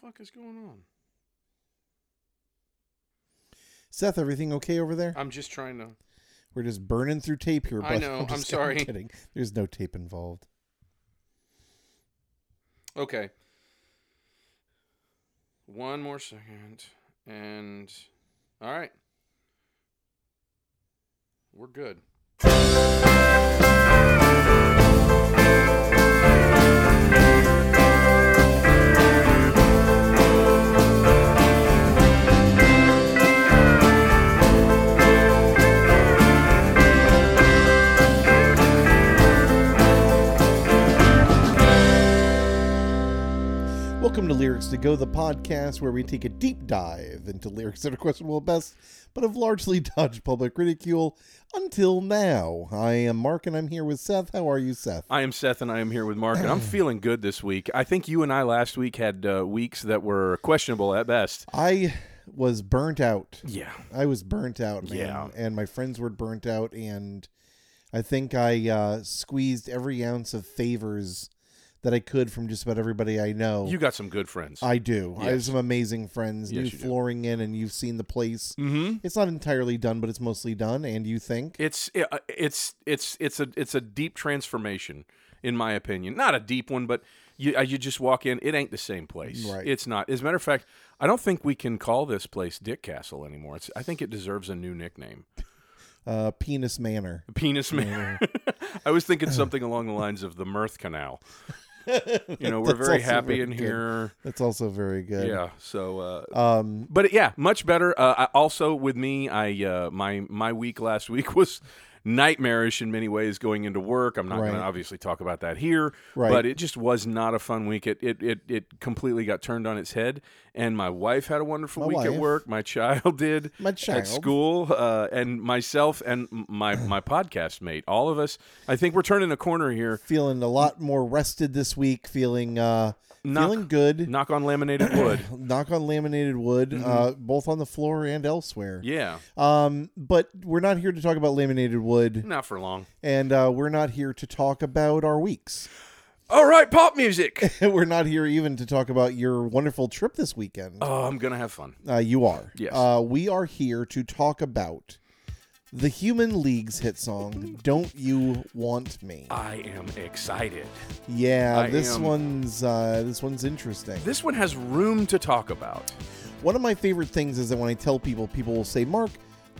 fuck is going on? Seth, everything okay over there? I'm just trying to. We're just burning through tape here. I know, I'm just sorry. kidding. There's no tape involved. Okay. One more second. And. All right. We're good. Welcome to Lyrics to Go, the podcast where we take a deep dive into lyrics that are questionable at best, but have largely dodged public ridicule until now. I am Mark, and I'm here with Seth. How are you, Seth? I am Seth, and I am here with Mark, and I'm feeling good this week. I think you and I last week had uh, weeks that were questionable at best. I was burnt out. Yeah. I was burnt out, man. Yeah. And my friends were burnt out, and I think I uh, squeezed every ounce of favors that I could from just about everybody I know. You got some good friends. I do. I have some amazing friends. Yes, New you do. flooring in, and you've seen the place. mm-hmm. It's not entirely done, but it's mostly done. And you think? It's uh, it's it's it's a it's a deep transformation, in my opinion. Not a deep one, but you uh, you just walk in, it ain't the same place. Right. It's not. As a matter of fact, I don't think we can call this place Dick Castle anymore. It's I think it deserves a new nickname. Uh, Penis Manor. Penis Manor. I was thinking something along the lines of the Mirth Canal. You know, we're very happy very in good. here. That's also very good. Yeah. So uh, Um. but yeah, much better. Uh, I, also, with me, I uh, my my week last week was nightmarish in many ways going into work. I'm not going to obviously talk about that here, Right. but it just was not a fun week. It, it it it completely got turned on its head. And my wife had a wonderful My week at work. My child did My child. at school, uh, and myself and my my podcast mate. All of us. I think we're turning a corner here. Feeling a lot more rested this week. Feeling uh, Knock- feeling good. Knock on laminated wood. Knock on laminated wood, uh, both on the floor and elsewhere. Mm-hmm. yeah, Um, but we're not here to talk about laminated wood, not for long. and uh, we're not here to talk about our weeks. All right, pop music. we're not here even to talk about your wonderful trip this weekend. oh, I'm gonna have fun. Uh, you are. Yes. Uh, we are here to talk about the Human League's hit song, Don't You Want Me? I am excited. Yeah, I this am- one's uh, this one's interesting. This one has room to talk about. One of my favorite things is that when I tell people, people will say, Mark,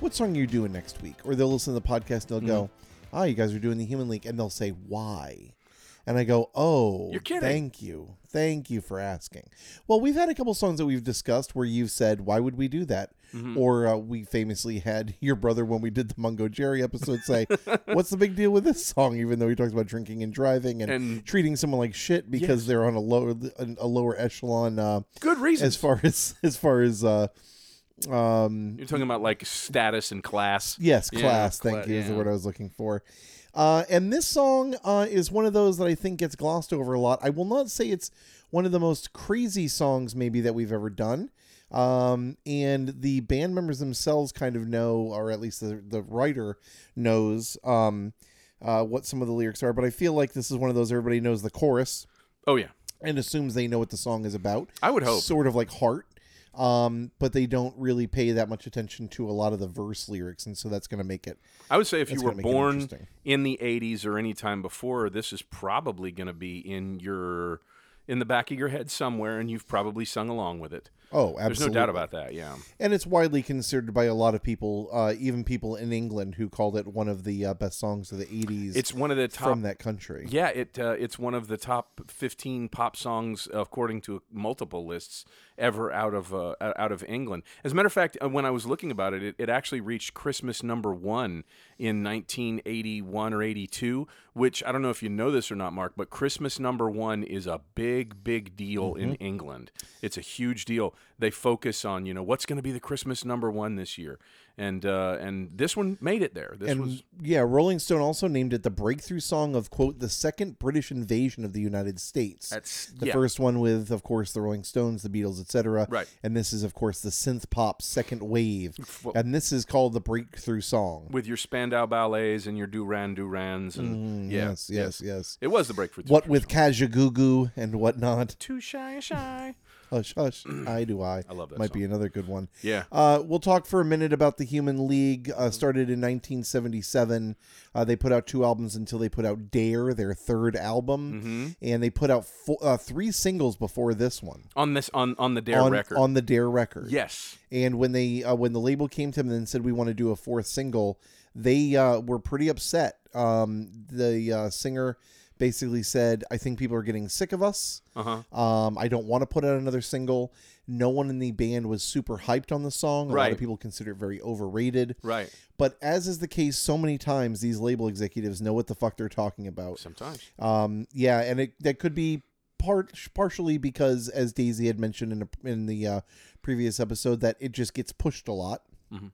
what song are you doing next week? Or they'll listen to the podcast and they'll go. Ah, you guys are doing the Human League. And they'll say, Why? And I go, Oh, You're kidding. thank you. Thank you for asking. Well, we've had a couple songs that we've discussed where you've said, Why would we do that? Mm-hmm. Or uh, we famously had your brother, when we did the Mungo Jerry episode, say, What's the big deal with this song? Even though he talks about drinking and driving and, And- treating someone like shit because Yes. they're on a lower, a lower echelon. Uh, Good reason. as far as as far as uh um You're talking about like status and class. yes Yeah, class thank cla- you is the word i was looking for uh and this song uh is one of those that i think gets glossed over a lot. I will not say it's one of the most crazy songs maybe that we've ever done. Um and the band members themselves kind of know or at least the, the writer knows um uh what some of the lyrics are but i feel like this is one of those everybody knows the chorus. Oh yeah, and assumes they know what the song is about. I would hope. sort of like heart um but they don't really pay that much attention to a lot of the verse lyrics and so that's going to make it I would say if you were gonna make it born in the 80s or any time before, this is probably going to be in your in the back of your head somewhere, and you've probably sung along with it. oh There's no doubt about that. Yeah. and it's widely considered by a lot of people uh even people in england who called it one of the uh, best songs of the 80s It's one of the top from that country Yeah, it uh, it's one of the top 15 pop songs according to multiple lists ever out of uh, out of England. As a matter of fact, uh, when I was looking about it, it, it actually reached Christmas number 1 in 1981 or 82, which I don't know if you know this or not Mark, but Christmas number 1 is a big big deal in Mm-hmm. England. It's a huge deal. They focus on, you know, what's going to be the Christmas number 1 this year. And uh, and this one made it there. This and was yeah rolling stone also named it the breakthrough song of quote the second british invasion of the united states That's- the yeah. first one with of course the rolling stones the beatles etc Right. and this is of course the synth pop second wave Well- and this is called the breakthrough song with your Spandau ballets and your Duran Durans and yeah, Mm, yes yes yes It was the breakthrough. what with kajagoogoo and whatnot too shy, shy. Hush, hush. I do I. I love that Might be another good one. Yeah. Uh, we'll talk for a minute about the Human League. Uh, started in 1977. Uh, they put out two albums until they put out Dare, their third album, hmm and they put out fo- uh, three singles before this one On this on on the Dare on record. on the Dare record. yes. And when they uh, when the label came to them and said we want to do a fourth single, they uh, were pretty upset. Um, the uh, singer basically said, "I think people are getting sick of us. Uh huh. Um, I don't want to put out another single." No one in the band was super hyped on the song. A lot of people consider it very overrated. Right. But as is the case so many times, these label executives know what the fuck they're talking about. Sometimes. Um, yeah, and it that could be part partially because, as Daisy had mentioned in a, in the uh, previous episode, that it just gets pushed a lot, Mhm.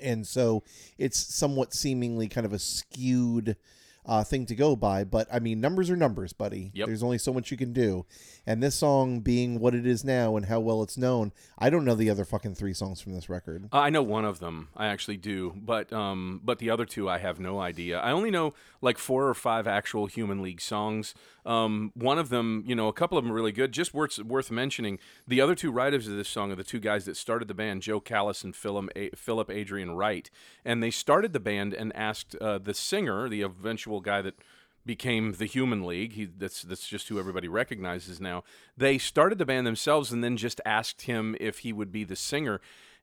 and so it's somewhat seemingly kind of a skewed uh, thing to go by. But I mean, numbers are numbers, buddy. Yep. There's only so much you can do, and this song being what it is now and how well it's known, I don't know the other fucking three songs from this record. Uh, I know one of them. I actually do, but um, but the other two I have no idea. I only know like four or five actual Human League songs. Um, one of them, you know, a couple of them are really good. Just worth worth mentioning. The other two writers of this song are the two guys that started the band, Jo Callis and Philip Adrian Wright, and they started the band and asked uh, the singer, the eventual guy that became the Human League. He, that's that's just who everybody recognizes now. They started the band themselves and then just asked him if he would be the singer.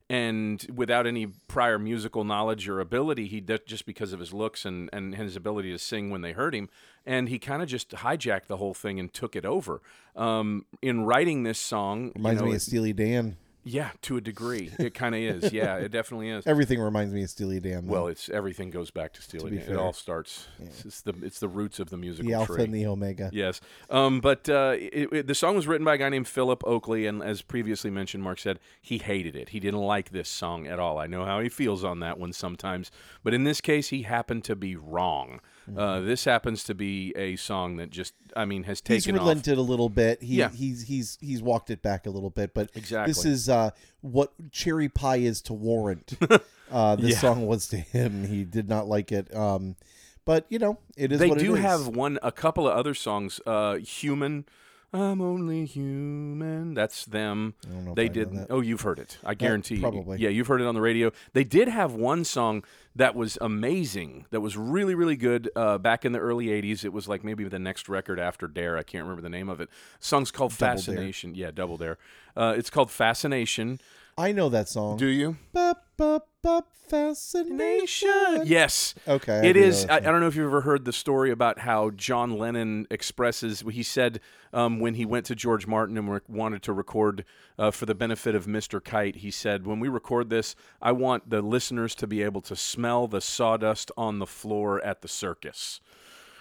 And without any prior musical knowledge or ability, he did just because of his looks and, and his ability to sing when they heard him, and he kind of just hijacked the whole thing and took it over. Um, in writing this song, you Reminds know, me of Steely Dan. Yeah, to a degree, it kind of is. Yeah, it definitely is. Everything reminds me of Steely Dan. though. Well, it's everything goes back to Steely be Dan. It all starts. It's, it's the it's the roots of the musical the Alpha tree. and the Omega. Yes, um, but uh, it, it- the song was written by a guy named Philip Oakley, and as previously mentioned, Mark said he hated it. He didn't like this song at all. I know how he feels on that one sometimes, but in this case, he happened to be wrong. Uh, this happens to be a song that just, I mean, has he's taken off. relented a little bit. He, Yeah. he's he's he's walked it back a little bit, but Exactly. this is uh, what cherry pie is to warrant. uh, this Yeah. song was to him. He did not like it. Um, but you know, it is. They what it do have one, a couple of other songs. Uh, Human, I'm only human. That's them. I don't know if They did. Oh, you've heard it. I guarantee. you. probably. Yeah, you've heard it on the radio. They did have one song that was amazing. That was really, really good. Uh, back in the early '80s, it was like maybe the next record after Dare. I can't remember the name of it. song's called Double Dare. Fascination. Yeah, Double Dare. Uh, it's called Fascination. I know that song. Do you? Bup, bup, bup, fascination. Yes. Okay. I It do know is. that I, I song. don't know if you've ever heard the story about how John Lennon expresses. He said um, when he went to George Martin and re- wanted to record uh, for the benefit of Mr. Kite, he said, "When we record this, I want the listeners to be able to smell the sawdust on the floor at the circus."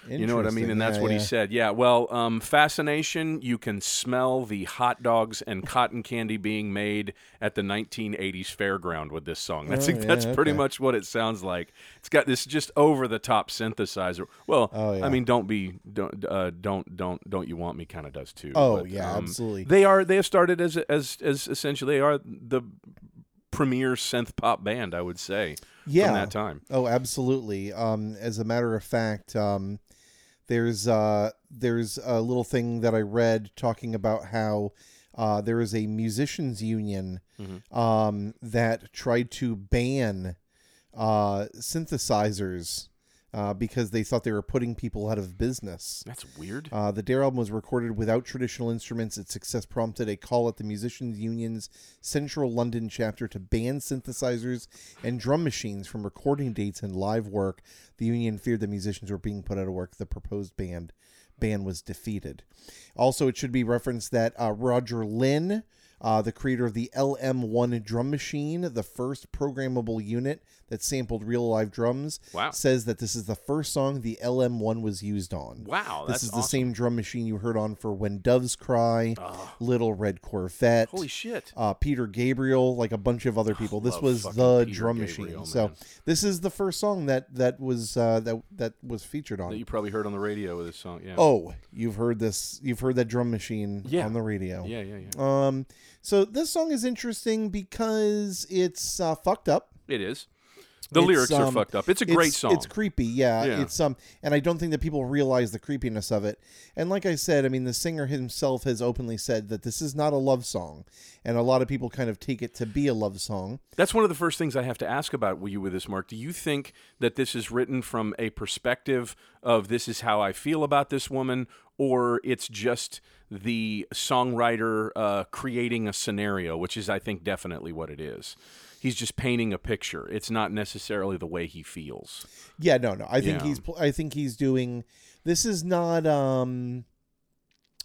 You know what I mean? And that's Yeah, what he said. Yeah. Well, um, fascination. You can smell the hot dogs and cotton candy being made at the 1980s fairground with this song. That's Oh, yeah, that's pretty much what it sounds like. It's got this just over the top synthesizer. Well, Oh, yeah. I mean, don't be don't uh, don't don't don't you want me kind of does too. Oh, but, yeah, um, absolutely. They are they have started as as as essentially they are the premier synth pop band. I would say Yeah. from that time. Oh, absolutely. Um, as a matter of fact, um, there's uh, there's a little thing that I read talking about how uh, there is a musicians union Mhm. um, that tried to ban uh, synthesizers uh, because they thought they were putting people out of business. That's weird. Uh, the Dare album was recorded without traditional instruments. Its success prompted a call at the Musicians Union's Central London chapter to ban synthesizers and drum machines from recording dates and live work. The union feared the musicians were being put out of work. The proposed band ban was defeated. Also, it should be referenced that uh, Roger Linn, uh, the creator of the LM1 drum machine, the first programmable unit that sampled real live drums, Wow. says that this is the first song the LM1 was used on. Wow, This is the same drum machine you heard on for When Doves Cry, Oh, Little Red Corvette, holy shit. uh, Peter Gabriel, like a bunch of other people. This was the Peter drum Gabriel, machine. man. So this is the first song that that was uh, that that was featured on. That you probably heard on the radio with this song. Yeah. oh, you've heard this. You've heard that drum machine Yeah. on the radio. Yeah, yeah, yeah. Um. So this song is interesting because it's uh, fucked up. It is. The It's, lyrics are um, fucked up. It's a great it's, song. It's creepy, yeah. Yeah. It's um, and I don't think that people realize the creepiness of it. And like I said, I mean, the singer himself has openly said that this is not a love song, and a lot of people kind of take it to be a love song. That's one of the first things I have to ask about you with this, Mark. Do you think that this is written from a perspective of this is how I feel about this woman, or it's just the songwriter uh, creating a scenario, which is, I think, definitely what it is. He's just painting a picture. It's not necessarily the way he feels. Yeah, no, no. I think Yeah. he's. I think he's doing. This is not. um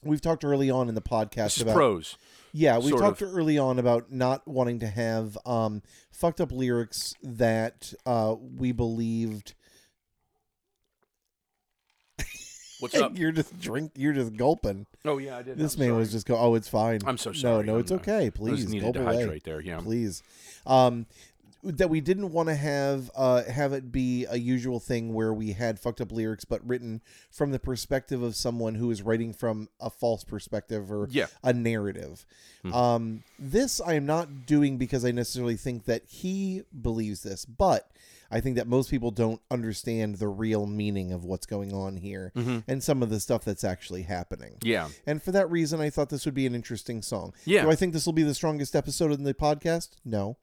We've talked early on in the podcast This is about. prose. Yeah, we talked early on about not wanting to have um, fucked up lyrics that uh, we believed. What's up? you're just drink. You're just gulping. Oh yeah, I did. This I'm man sorry. was just go. Oh, it's fine. I'm so sorry. No, no, I'm it's not- okay. I just Please, needed gulp to away. hydrate there. Yeah. Please. Um, that we didn't want to have uh, have it be a usual thing where we had fucked up lyrics, but written from the perspective of someone who is writing from a false perspective or Yeah. a narrative. Hmm. Um, this I am not doing because I necessarily think that he believes this, but I think that most people don't understand the real meaning of what's going on here Mhm. and some of the stuff that's actually happening. Yeah. And for that reason, I thought this would be an interesting song. Yeah. Do I think this will be the strongest episode in the podcast? No.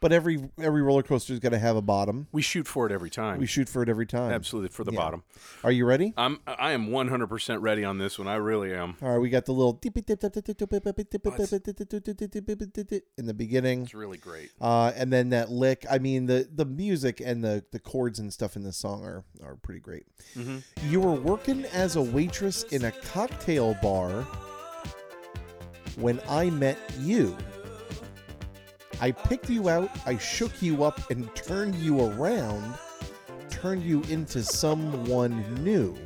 But every every roller coaster's got to have a bottom. We shoot for it every time. We shoot for it every time. Absolutely for the Yeah. bottom. Are you ready? I'm I am 100% ready on this one. I really am. All right, we got the little in the beginning. It's really great. Uh, and then that lick. I mean, the the music and the the chords and stuff in this song are are pretty great. Mhm. You were working as a waitress in a cocktail bar when I met you. I picked you out, I shook you up, and turned you around, turned you into someone new.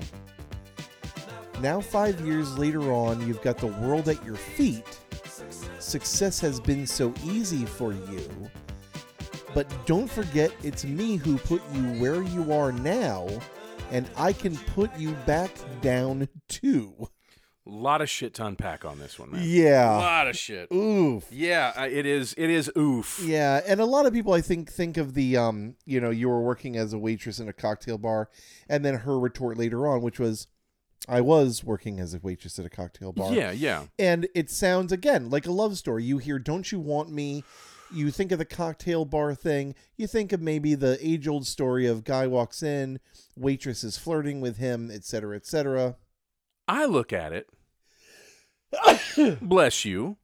Now, five years later on, you've got the world at your feet. Success has been so easy for you. But don't forget, it's me who put you where you are now, and I can put you back down too. A lot of shit to unpack on this one, man. A Yeah. lot of shit. Oof. Yeah, it is. It is oof. Yeah, and a lot of people I think think of the um, you know, you were working as a waitress in a cocktail bar, and then her retort later on, which was, I was working as a waitress at a cocktail bar. Yeah, yeah. And it sounds again like a love story. You hear, "Don't you want me?" You think of the cocktail bar thing. You think of maybe the age old story of guy walks in, waitress is flirting with him, etc., etc. I look at it, bless you,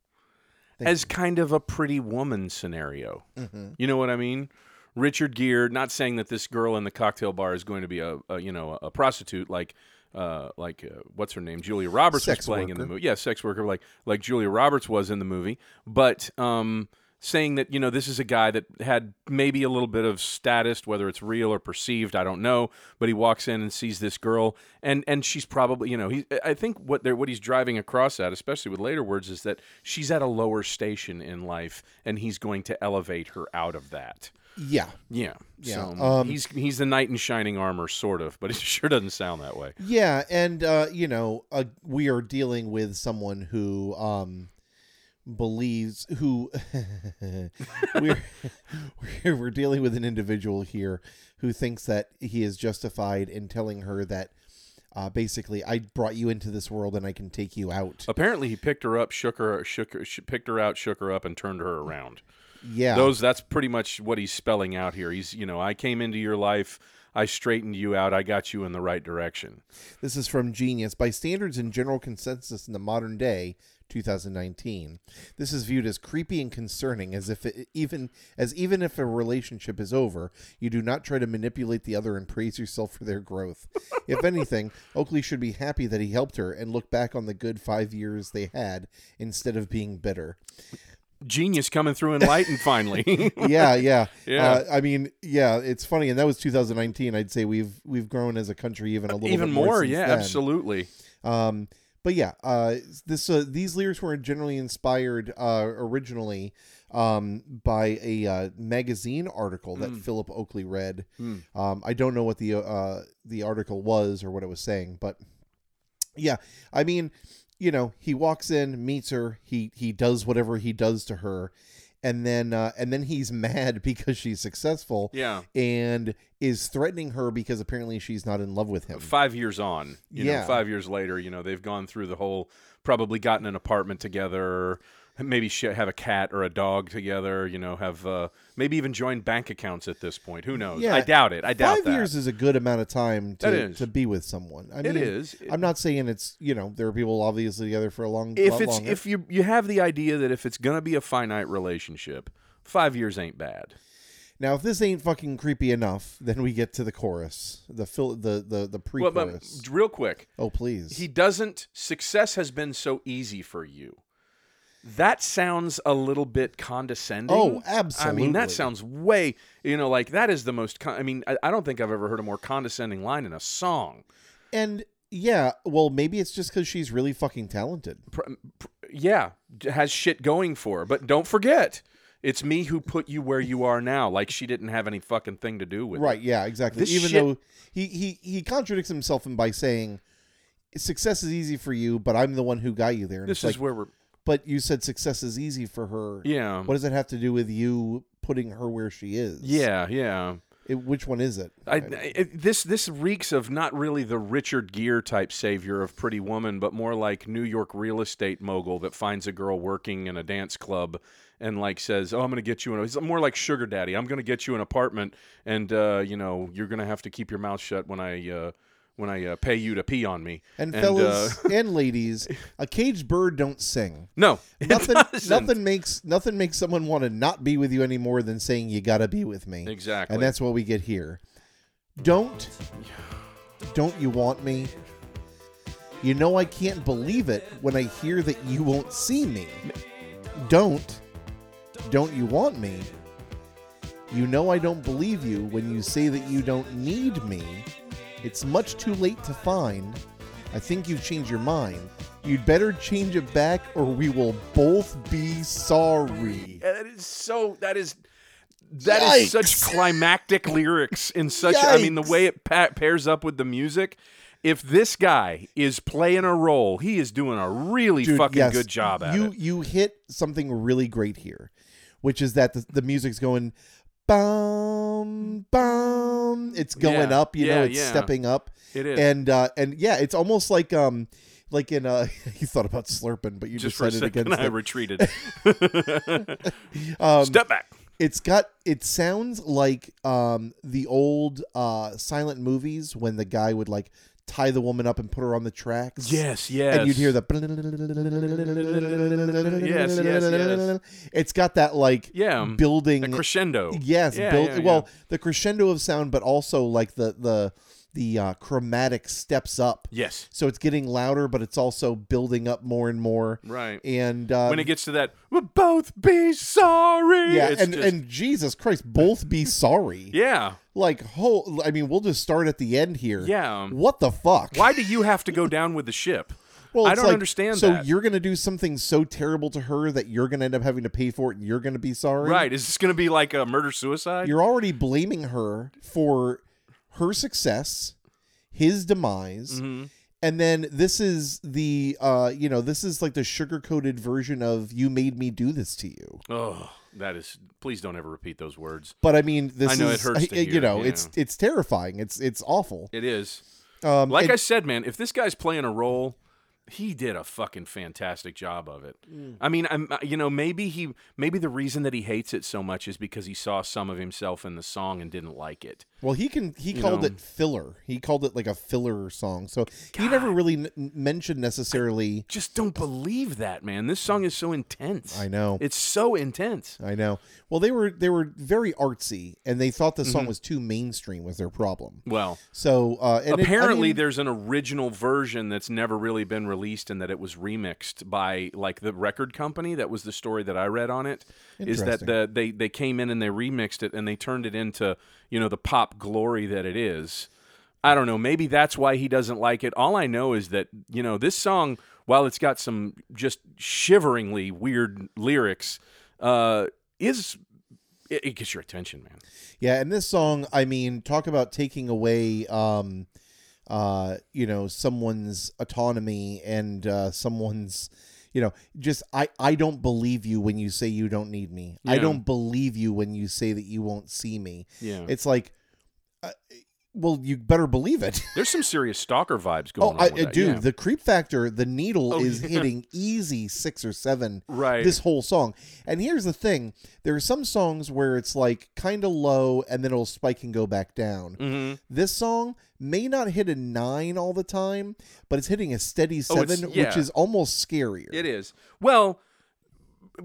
Thank as kind of a pretty woman scenario. Mm-hmm. You know what I mean? Richard Gere, not saying that this girl in the cocktail bar is going to be a, a you know a prostitute like uh, like uh, what's her name Julia Roberts Sex was playing in the movie. Yeah, sex worker like like Julia Roberts was in the movie, but um, saying that you know this is a guy that had maybe a little bit of status, whether it's real or perceived, I don't know. But he walks in and sees this girl, and and she's probably you know he I think what they're what he's driving across at, especially with later words, is that she's at a lower station in life, and he's going to elevate her out of that. Yeah, Yeah. Yeah, So um, he's he's the knight in shining armor, sort of, but it sure doesn't sound that way. yeah, and uh, you know, uh, we are dealing with someone who um, believes who we're, we're we're dealing with an individual here who thinks that he is justified in telling her that uh, basically I brought you into this world and I can take you out. Apparently, he picked her up, shook her, shook her, sh- picked her out, shook her up, and turned her around. Yeah, Those that's pretty much what he's spelling out here. He's you know I came into your life, I straightened you out, I got you in the right direction. This is from Genius. By standards and general consensus in the modern day, 2019, this is viewed as creepy and concerning, as if it, even as even if a relationship is over, you do not try to manipulate the other and praise yourself for their growth. if anything, Oakley should be happy that he helped her and look back on the good five years they had instead of being bitter. Genius coming through enlightened finally. yeah, yeah, Yeah. Uh, I mean, yeah, it's funny, and that was 2019. I'd say we've we've grown as a country even a little Even bit more, since yeah, then. absolutely. Um, but yeah, uh, this uh, these lyrics were generally inspired uh, originally um, by a uh, magazine article that Mm. Philip Oakley read. Mm. Um, I don't know what the uh, the article was or what it was saying, but yeah, I mean, you know, he walks in, meets her, he he does whatever he does to her, and then uh, and then he's mad because she's successful Yeah. and is threatening her because apparently she's not in love with him. Five years on, you Yeah. know, five years later, you know, they've gone through the whole, probably gotten an apartment together, maybe have a cat or a dog together, you know, have uh, maybe even join bank accounts at this point. Who knows? Yeah. I doubt it. I doubt Five that. years is a good amount of time to, to be with someone. I mean, is. I'm not saying it's you know there are people obviously together for a long if it's longer. if you you have the idea that if it's gonna be a finite relationship, five years ain't bad. now if this ain't fucking creepy enough, then we get to the chorus, the fil- the the the pre-chorus. but real quick, oh please. he doesn't. Success has been so easy for you. That sounds a little bit condescending. Oh, absolutely. I mean, that sounds way. You know, like that is the most. Con- I mean, I, I don't think I've ever heard a more condescending line in a song. and yeah, well maybe it's just because she's really fucking talented. Pr- pr- yeah, has shit going for her. But don't forget, it's me who put you where you are now. Like she didn't have any fucking thing to do with it. Right? Yeah, exactly. This Even shit- though he he he contradicts himself by saying success is easy for you, but I'm the one who got you there. And This is like, where we're. But you said success is easy for her. Yeah. What does it have to do with you putting her where she is? Yeah, yeah. It, which one is it? I, I- this this reeks of not really the Richard Gere type savior of Pretty Woman, but more like New York real estate mogul that finds a girl working in a dance club and like says, "Oh, I'm going to get you an." He's more like sugar daddy. I'm going to get you an apartment, and uh, you know you're going to have to keep your mouth shut when I uh, when I uh, pay you to pee on me. And, uh, fellas and ladies, a caged bird don't sing. no, Nothing, doesn't. nothing makes nothing makes someone want to not be with you anymore than saying you gotta be with me. Exactly. And that's what we get here. Don't, don't you want me? You know I can't believe it when I hear that you won't see me. Don't, don't you want me? You know I don't believe you when you say that you don't need me. It's much too late to find. I think you've changed your mind. You'd better change it back or we will both be sorry. That is so. That is. That is such climactic lyrics in such. I mean, the way it pa- pairs up with the music. If this guy is playing a role, he is doing a really Dude, fucking yes, good job at you, it. You hit something really great here, which is that the, the music's going bum bum. It's going Yeah, up, you know, it's yeah. stepping up. It is. And uh and yeah, it's almost like um like in uh you thought about slurping, but you Just decided against I it. retreated. Um, Step back. it's got it sounds like um the old uh silent movies when the guy would like tie the woman up and put her on the tracks. Yes, yes. And you'd hear the Yes, yes, yes. It's got that like Yeah, building the crescendo. Yes, Yeah, build, yeah, well, the crescendo of sound, but also like the the the uh, chromatic steps up. Yes, So it's getting louder, but it's also building up more and more. right. And um, when it gets to that, we'll both be sorry. yeah, and just- and Jesus Christ, both be sorry. yeah, Like whole, I mean, we'll just start at the end here. yeah. What the fuck? Why do you have to go down with the ship? Well, I don't like, understand So that. you're gonna do something so terrible to her that you're gonna end up having to pay for it, and you're gonna be sorry. Right? Is this going to be like a murder suicide? You're already blaming her for her success, his demise, Mm-hmm. and then this is the uh, you know, this is like the sugar coated version of "you made me do this to you." Oh, that is. Please don't ever repeat those words. But I mean, this I know it is hurts to you know, yeah. it's it's terrifying. It's it's awful. It is. Um, Like and- I said, man, if this guy's playing a role, he did a fucking fantastic job of it. Mm. I mean, I'm, you know, maybe he, maybe the reason that he hates it so much is because he saw some of himself in the song and didn't like it. Well, he can. He You called know. it filler. He called it like a filler song. So he never really n- mentioned necessarily. Just don't believe that, man. This song is so intense. I know. It's so intense. I know. Well, they were they were very artsy, and they thought the song Mm-hmm. was too mainstream. Was their problem? Well, So uh, and it- I apparently mean, there's an original version that's never really been released and that it was remixed by like the record company that was the story that i read on it is that the they they came in and they remixed it and they turned it into you know the pop glory that it is i don't know maybe that's why he doesn't like it all i know is that you know this song while it's got some just shiveringly weird lyrics uh is it, it gets your attention man yeah. And this song, I mean, talk about taking away, um, uh, you know, someone's autonomy and uh, someone's, you know, just I I don't believe you when you say you don't need me. I don't believe you when you say that you won't see me. Yeah. It's like, uh, well, you better believe it. There's some serious stalker vibes Oh, going I, on. that, dude, yeah. the creep factor, the needle Oh, is yeah. hitting easy six or seven Right. this whole song. And here's the thing there are some songs where it's like kind of low and then it'll spike and go back down. hmm This song may not hit a nine all the time, but it's hitting a steady Oh, seven, which is almost scarier. It is. Well,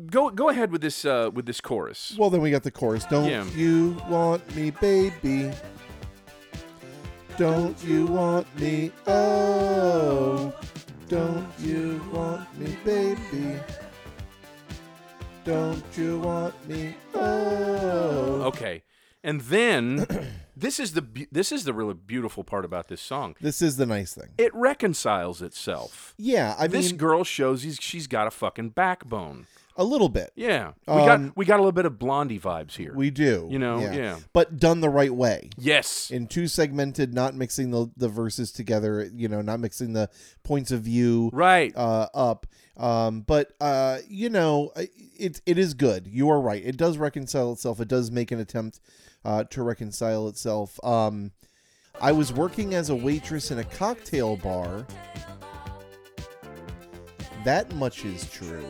go go ahead with this uh, with this chorus. Well, then we got the chorus. Don't Yeah. you want me, baby? Don't you want me? Oh, don't you want me, baby? Don't you want me? Oh. Okay. And then this is the this is the really beautiful part about this song. This is the nice thing. It reconciles itself. Yeah, I this mean, girl shows he's, she's got a fucking backbone. A little bit. Yeah. We Um, got we got a little bit of blondie vibes here. We do. You know, yeah. But done the right way. yes. in two segmented, not mixing the the verses together. You know, not mixing the points of view right. uh, up. Um, but uh, you know, it it is good. You are right. It does reconcile itself. It does make an attempt uh, to reconcile itself. Um, I was working as a waitress in a cocktail bar. That much is true.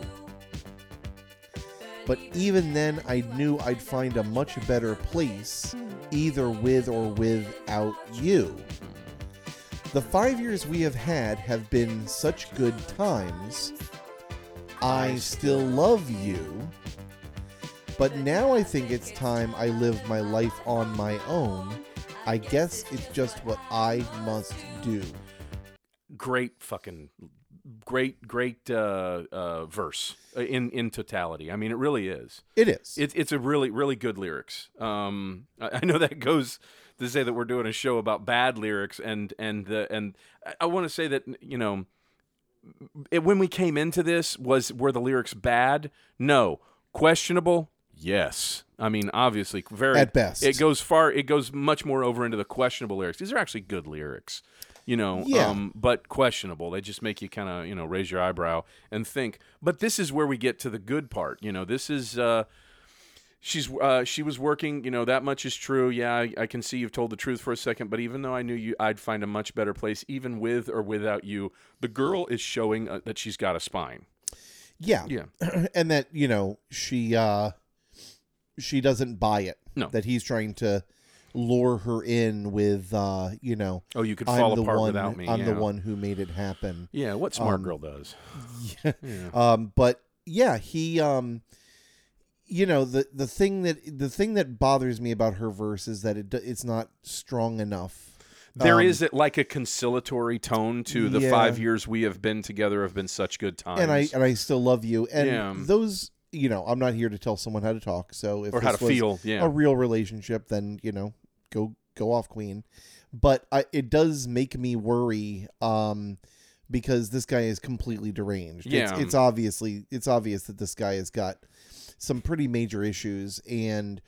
But even then, I knew I'd find a much better place, either with or without you. The five years we have had have been such good times. I still love you. But now I think it's time I live my life on my own. I guess it's just what I must do. great fucking great great uh, uh, verse uh, in in totality. I mean, it really is. It is. It's it's a really really good lyrics. Um, I, I know that goes to say that we're doing a show about bad lyrics, and and the and I, I want to say that you know, it, when we came into this, was were the lyrics bad? No, questionable. Yes, I mean obviously very At best. It goes far. It goes much more over into the questionable lyrics. These are actually good lyrics. You know, Yeah. um, but questionable. They just make you kind of, you know, raise your eyebrow and think. But this is where we get to the good part. You know, this is uh, she's uh, she was working. You know, that much is true. Yeah, I, I can see you've told the truth for a second. But even though I knew you, I'd find a much better place, even with or without you. The girl is showing uh, that she's got a spine. yeah. Yeah, and that, you know, she uh she doesn't buy it. No. That he's trying to lure her in with uh, you know, Oh, you could I'm fall the apart one without me. I'm yeah. the one who made it happen. Yeah, what smart Um, girl does? Yeah. Yeah. Um, but yeah, he um you know the the thing that the thing that bothers me about her verse is that it it's not strong enough. There Um, is it like a conciliatory tone to the Yeah. five years we have been together have been such good times. and I and I still love you. And those, you know, I'm not here to tell someone how to talk. So if or how to feel. Yeah. a real relationship, then you know, go go off, queen. But I, it does make me worry, um, because this guy is completely deranged. Yeah. it's, it's obviously it's obvious that this guy has got some pretty major issues, and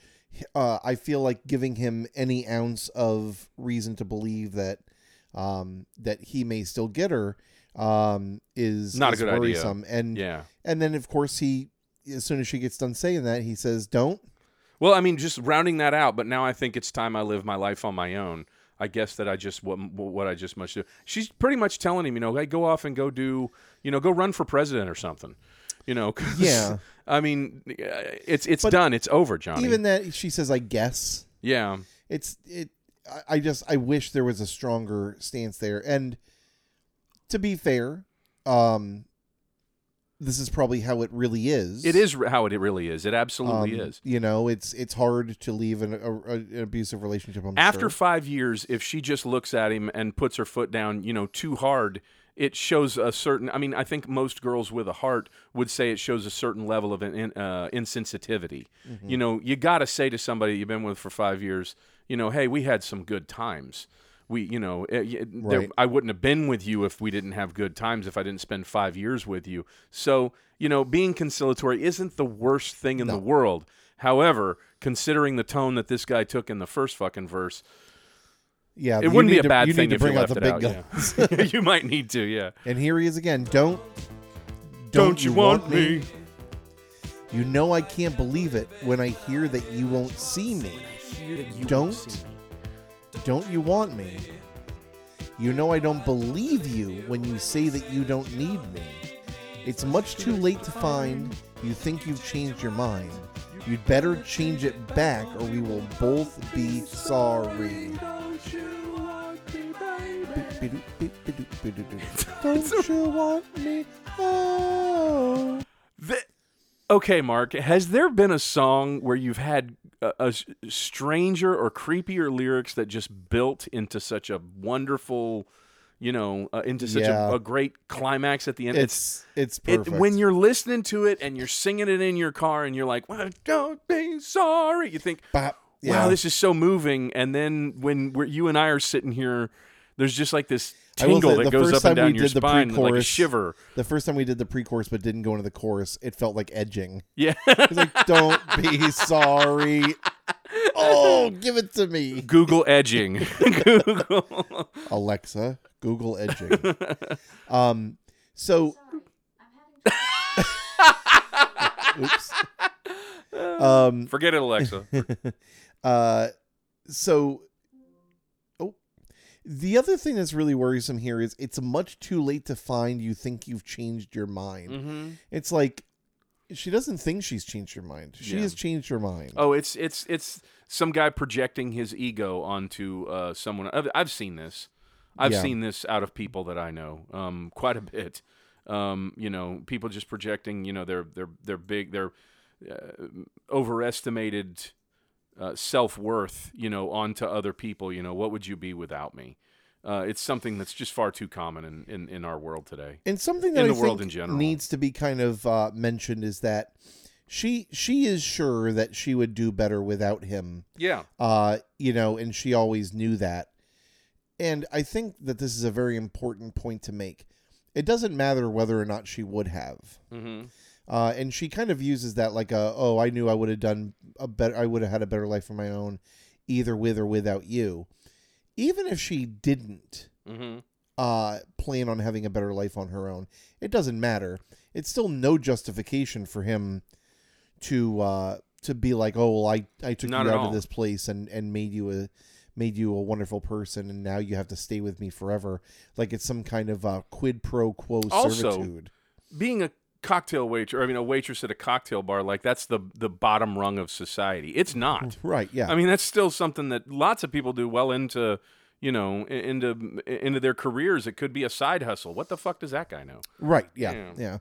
uh, I feel like giving him any ounce of reason to believe that um, that he may still get her um, is Not a is good idea. worrisome. And yeah. and then of course he, as soon as she gets done saying that, he says, "Don't." Well, I mean, just rounding that out, but now I think it's time I live my life on my own. I guess that I just what, what I just must do. She's pretty much telling him, you know, hey, go off and go do, you know, go run for president or something. You know, 'cause, Yeah. I mean, it's it's But done. It's over, Johnny. Even that she says, "I guess." yeah, It's it. I- I just I wish there was a stronger stance there. And to be fair, um, this is probably how it really is. it is how it really is. It absolutely Um, is. You know, it's it's hard to leave an, a, an abusive relationship. I'm After sure. five years, if she just looks at him and puts her foot down, you know, too hard, it shows a certain. I mean, I think most girls with a heart would say it shows a certain level of in, uh, insensitivity. Mm-hmm. You know, you got to say to somebody you've been with for five years, you know, hey, we had some good times. We, you know, eh, y- there, I wouldn't have been with you if we didn't have good times. If I didn't spend five years with you, so you know, being conciliatory isn't the worst thing in the world. However, considering the tone that this guy took in the first fucking verse, yeah, it wouldn't be a to- bad you thing need to if bring you out left the it big out. guns. Yeah. you might need to, yeah. And here he is again. Don't Don't you want me? You know I can't believe it when I hear that you won't see me. Don't. Don't you want me? You know I don't believe you when you say that you don't need me. It's much too late to find you think you've changed your mind. You'd better change it back or we will both be sorry. Don't you want me? Oh. The- okay, Mark. Has there been a song where you've had a, stranger or creepier lyrics that just built into such a wonderful, you know, uh, into such Yeah. a, a great climax at the end? It's it's it, perfect. when you're listening to it and you're singing it in your car and you're like, well, "Don't be sorry," you think, Bop. "Wow, Yeah. this is so moving." And then when we're, you and I are sitting here, there's just like this tingle say, that goes up and down your spine, like a shiver. the first time we did the pre-chorus but didn't go into the chorus, it felt like edging. Yeah. It's like, don't be sorry. Oh, give it to me. Google edging. Google. Alexa, Google edging. Um, so, oops. Um, Forget it, Alexa. uh, so, the other thing that's really worrisome here is it's much too late to find you think you've changed your mind. hmm It's like she doesn't think she's changed her mind. She Yeah. has changed her mind. Oh, it's it's it's some guy projecting his ego onto uh, someone. I've, I've seen this. I've Yeah. seen this out of people that I know um, quite a bit. Um, you know, people just projecting. You know, their their their big their uh, overestimated uh, self worth. You know, onto other people. You know, what would you be without me? Uh, it's something that's just far too common in, in, in our world today. And something that in I the world think in general. needs to be kind of uh, mentioned is that she she is sure that she would do better without him. Yeah. Uh, you know, and she always knew that. And I think that this is a very important point to make. It doesn't matter whether or not she would have. Mm-hmm. Uh, and she kind of uses that like a oh I knew I would have done a better I would have had a better life of my own either with or without you. Even if she didn't, Mm-hmm. uh, plan on having a better life on her own. It doesn't matter. It's still no justification for him to uh, to be like, oh well, I, I took Not you out all. of this place and, and made you a made you a wonderful person, and now you have to stay with me forever. Like it's some kind of uh, quid pro quo Also- servitude. being a cocktail waitress, I mean, a waitress at a cocktail bar, like that's the the bottom rung of society. It's not. Mm, right? Yeah. I mean, that's still something that lots of people do well into, you know, into into their careers. It could be a side hustle. What the fuck does that guy know? right. Yeah. Yeah.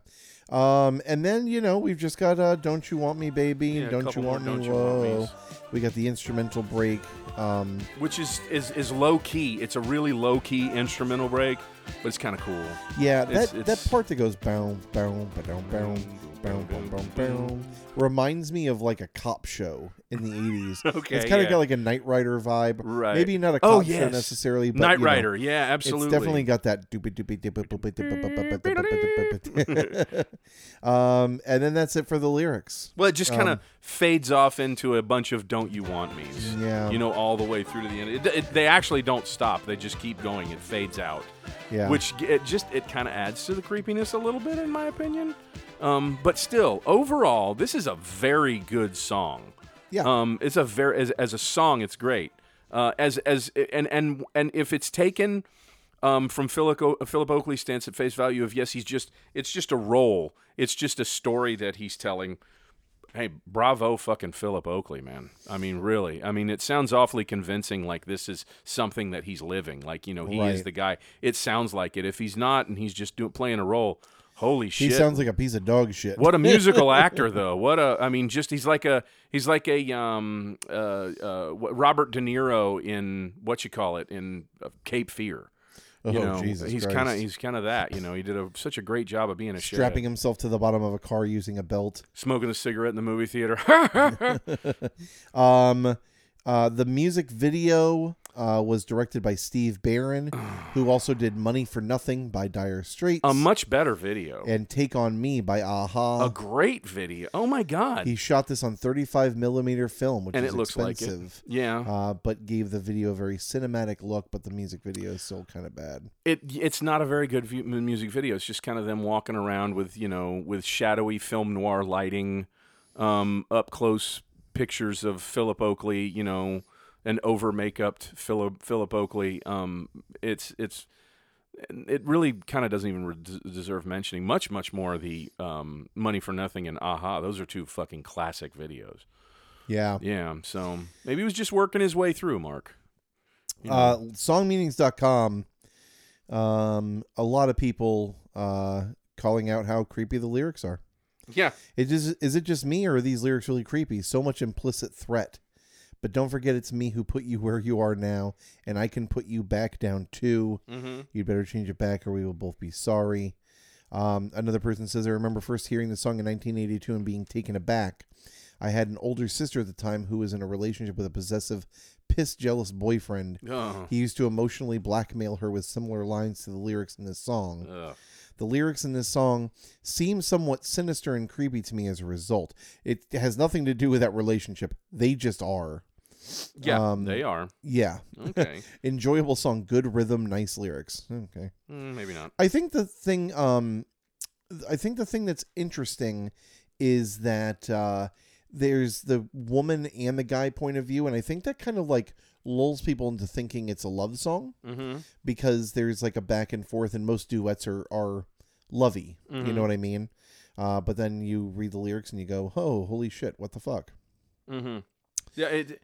Um, and then you know we've just got uh, "Don't You Want Me, Baby" Yeah, and a "Don't You couple more Want Me." Don't You Whoa. Want Me's. We got the instrumental break. Um, Which is is is low key. It's a really low key instrumental break, but it's kind of cool. Yeah, It's- that it's- that part that goes boom, boom, boom, boom, boom, boom, boom, boom, reminds me of like a cop show in the eighties. Okay, it's kind of yeah. got like a Knight Rider vibe. Right. Maybe not a cop Oh, show necessarily, but Knight you know, Rider, yeah, absolutely. It's definitely got that doopy doopy doopy. Um, and then that's it for the lyrics. Well, it just kind of Um, fades off into a bunch of "Don't You Want Me's." Yeah. you know, all the way through to the end. It, it, they actually don't stop; they just keep going. It fades out, Yeah. which it just it kind of adds to the creepiness a little bit, in my opinion. Um, but still, overall, this is a very good song. Yeah. Um, it's a very as, as a song, it's great. Uh, as as and and and if it's taken um, from Philip o- Philip Oakley's stance at face value of yes, he's just it's just a role. It's just a story that he's telling. Hey, bravo, fucking Philip Oakley, man. I mean, really. I mean, it sounds awfully convincing. Like this is something that he's living. Like you know, he is the guy. It sounds like it. If he's not, and he's just doing playing a role, holy shit! he sounds like a piece of dog shit. What a musical actor, though. What a, I mean, just he's like a, he's like a, um, uh, uh, Robert De Niro in what you call it in uh, Cape Fear. You oh know, Jesus he's kind of, he's kind of that. You know, he did a, such a great job of being a strapping shithead. himself to the bottom of a car using a belt. smoking a cigarette in the movie theater. Um, uh, the music video uh, was directed by Steve Barron, who also did Money for Nothing by Dire Straits. A much better video. and Take on Me by a-ha. a great video. Oh my god. he shot this on 35 millimeter film, which and is it looks like expensive. it. Yeah. Uh, but gave the video a very cinematic look, but the music video is still kind of bad. it it's not a very good view, music video. It's just kind of them walking around with you know with shadowy film noir lighting, um, up close pictures of Philip Oakley. You know, an over makeuped Philip Philip Oakley. Um, it's it's it really kind of doesn't even re- deserve mentioning. Much much more the um, Money for Nothing and a-ha. Those are two fucking classic videos. Yeah. Yeah. So maybe he was just working his way through, Mark. You know? Uh, songmeanings.com. Um, a lot of people uh, calling out how creepy the lyrics are. yeah. It just, is it just me or are these lyrics really creepy? So much implicit threat. But don't forget it's me who put you where you are now, and I can put you back down too. Mm-hmm. You'd better change it back or we will both be sorry. Um, another person says, I remember first hearing the song in 1982 and being taken aback. I had an older sister at the time who was in a relationship with a possessive, piss jealous boyfriend. Oh. He used to emotionally blackmail her with similar lines to the lyrics in this song. Ugh. The lyrics in this song seem somewhat sinister and creepy to me as a result. It has nothing to do with that relationship. They just are. Yeah, Um, they are. Yeah. Okay. Enjoyable song, good rhythm, nice lyrics. Okay. Mm, maybe not. I think the thing um I think the thing that's interesting is that uh there's the woman and the guy point of view and I think that kind of like lulls people into thinking it's a love song Mm-hmm. because there's like a back and forth and most duets are are lovey. You Mhm. know what I mean? Uh but then you read the lyrics and you go, "Oh, holy shit, what the fuck?" Mm-hmm. Yeah, it,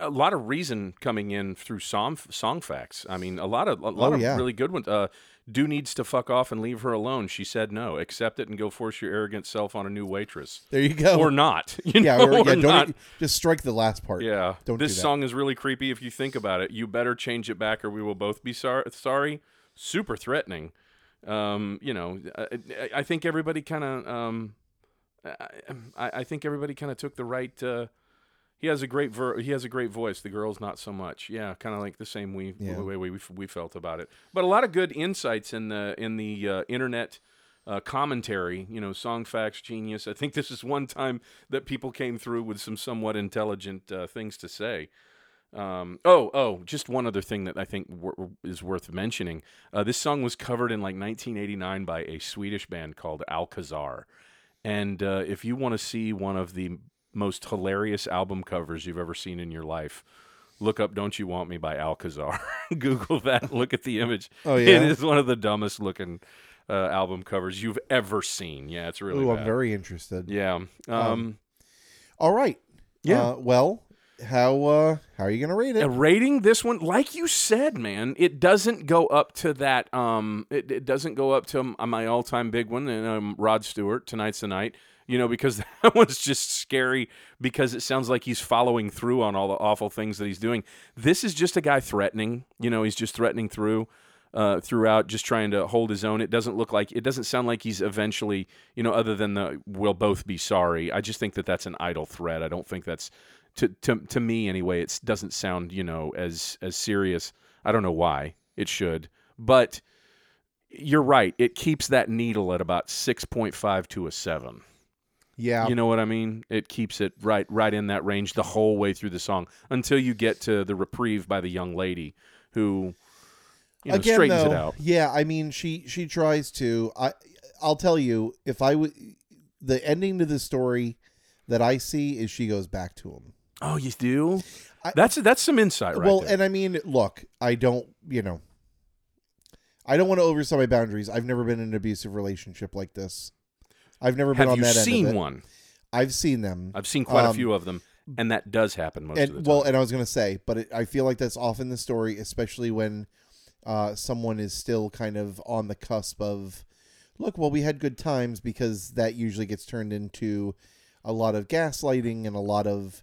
a lot of reason coming in through song Songfacts. I mean, a lot of a lot Oh, of yeah. really good ones. Uh, Do needs to fuck off and leave her alone. She said no. Accept it and go force your arrogant self on a new waitress, There you go. or not. You yeah, know, or, yeah, or don't not. just strike the last part. Yeah, Don't this do that. song is really creepy if you think about it. You better change it back, or we will both be sor- sorry. Super threatening. Um, you know, I, I- I think everybody kind of, um, I, I think everybody kind of took the right. Uh, he has a great ver- he has a great voice. The girls not so much. Yeah, kind of like the same we Yeah. way we, we we felt about it. But a lot of good insights in the in the uh, internet uh, commentary. You know, Songfacts genius. I think this is one time that people came through with some somewhat intelligent uh, things to say. Um, oh, oh, just one other thing that I think w- is worth mentioning. Uh, this song was covered in like 1989 by a Swedish band called Alcazar. And uh, if you want to see one of the most hilarious album covers you've ever seen in your life, look up "Don't You Want Me" by Alcazar. Google that. Look at the image. Oh, yeah? it is one of the dumbest looking uh, album covers you've ever seen. Yeah, it's really Ooh, bad. I'm very interested. yeah. Um, All right. Yeah. Uh, well, how uh how are you gonna rate it? A rating this one, like you said, man, it doesn't go up to that. Um, it, it doesn't go up to my all-time big one, and um, Rod Stewart. Tonight's the night. You know, because that one's just scary because it sounds like he's following through on all the awful things that he's doing. This is just a guy threatening. You know, he's just threatening through. Uh, throughout, just trying to hold his own. It doesn't look like it doesn't sound like he's eventually, you know, other than the "we'll both be sorry." I just think that that's an idle threat. I don't think that's to to to me anyway. It doesn't sound, you know, as as serious. I don't know why it should, but you're right. It keeps that needle at about six point five to a seven. Yeah. You know what I mean? It keeps it right right in that range the whole way through the song until you get to the reprieve by the young lady who you know, Again, straightens though, it out. yeah. I mean, she she tries to. I I'll tell you, if I would, the ending to the story that I see is she goes back to him. Oh, you do? I- that's that's some insight right well, there. and I mean, look, I don't, you know, I don't want to overstep my boundaries. I've never been in an abusive relationship like this. I've never been Have on you that end seen of it. one? I've seen them. I've seen quite a Um, few of them, and that does happen most of and the time. well, and I was gonna say, but it, I feel like that's often the story, especially when uh, someone is still kind of on the cusp of, look, well, we had good times because that usually gets turned into a lot of gaslighting and a lot of,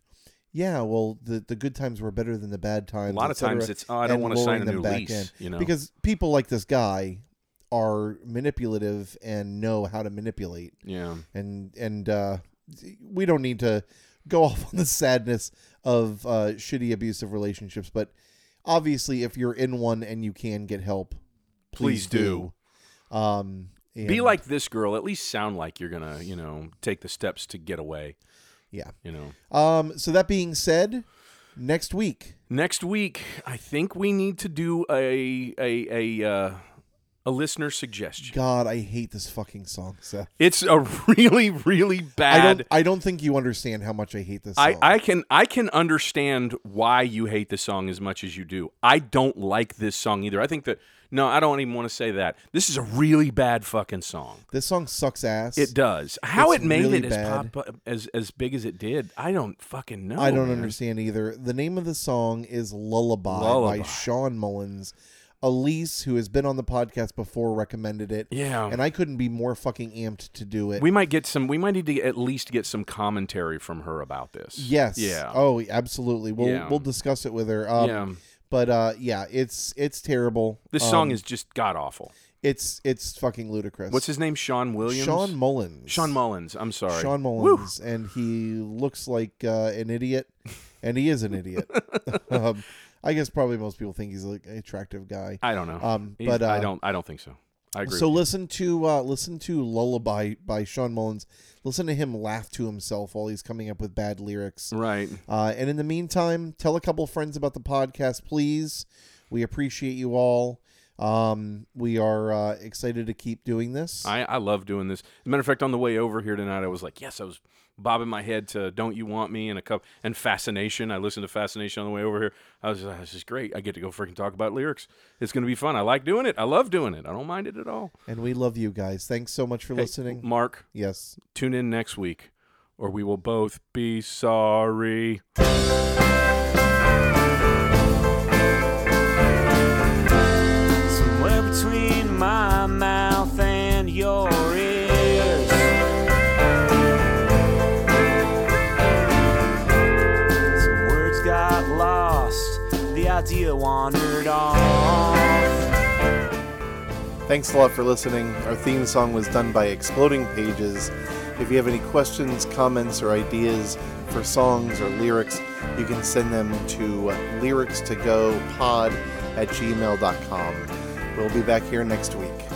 yeah, well, the the good times were better than the bad times. a lot et of times it's oh, I don't and want to sign luring a them new back lease. in. You know, because people like this guy are manipulative and know how to manipulate yeah. and and uh, we don't need to go off on the sadness of uh, shitty abusive relationships, but obviously, if you're in one and you can get help, Please do. do. Um, Be like this girl. At least sound like you're gonna, you know, take the steps to get away. yeah. You know. Um, so that being said, next week, Next week, I think we need to do a a a uh, a listener suggestion. God, I hate this fucking song, Seth. It's a really really I bad. don't. I don't think you understand how much I hate this. I, Song. I can I can understand why you hate the song as much as you do. I don't like this song either. I think that no, I don't even want to say that. This is a really bad fucking song. this song sucks ass. It does. How It's it made really it as pop, as as big as it did, I don't fucking know. I don't man. understand either. The name of the song is Lullaby, Lullaby. by Shawn Mullins. Elise, who has been on the podcast before, recommended it. Yeah. And I couldn't be more fucking amped to do it. we might get some. We might need to at least get some commentary from her about this. yes. Yeah. Oh, absolutely. We'll Yeah. we'll discuss it with her. Um, yeah. But uh, yeah, it's it's terrible. This song Um, is just god awful. it's it's fucking ludicrous. What's his name? Sean Williams. Shawn Mullins. Shawn Mullins. I'm sorry. Sean Woo. Mullins, and he looks like uh, an idiot, and he is an idiot. um, I guess probably most people think he's like an attractive guy. I don't know. Um, He's- but uh, I don't. I don't think so. I agree. So listen to uh, listen to "Lullaby" by Shawn Mullins. Listen to him laugh to himself while he's coming up with bad lyrics. right. Uh, and in the meantime, tell a couple friends about the podcast, please. We appreciate you all. Um, we are uh, excited to keep doing this. I, I love doing this. As a matter of fact, on the way over here tonight, I was like, yes, I was bobbing my head to "Don't You Want Me" and a cup and "Fascination." I listened to "Fascination" on the way over here. I was like, this is great. I get to go freaking talk about lyrics. It's going to be fun. I like doing it. I love doing it. I don't mind it at all. and we love you guys. Thanks so much for Hey, listening. Mark, yes. tune in next week, or we will both be sorry. Thanks a lot for listening. Our theme song was done by Exploding Pages. If you have any questions, comments, or ideas for songs or lyrics, you can send them to uh, lyricstogopod at gmail.com. We'll be back here next week.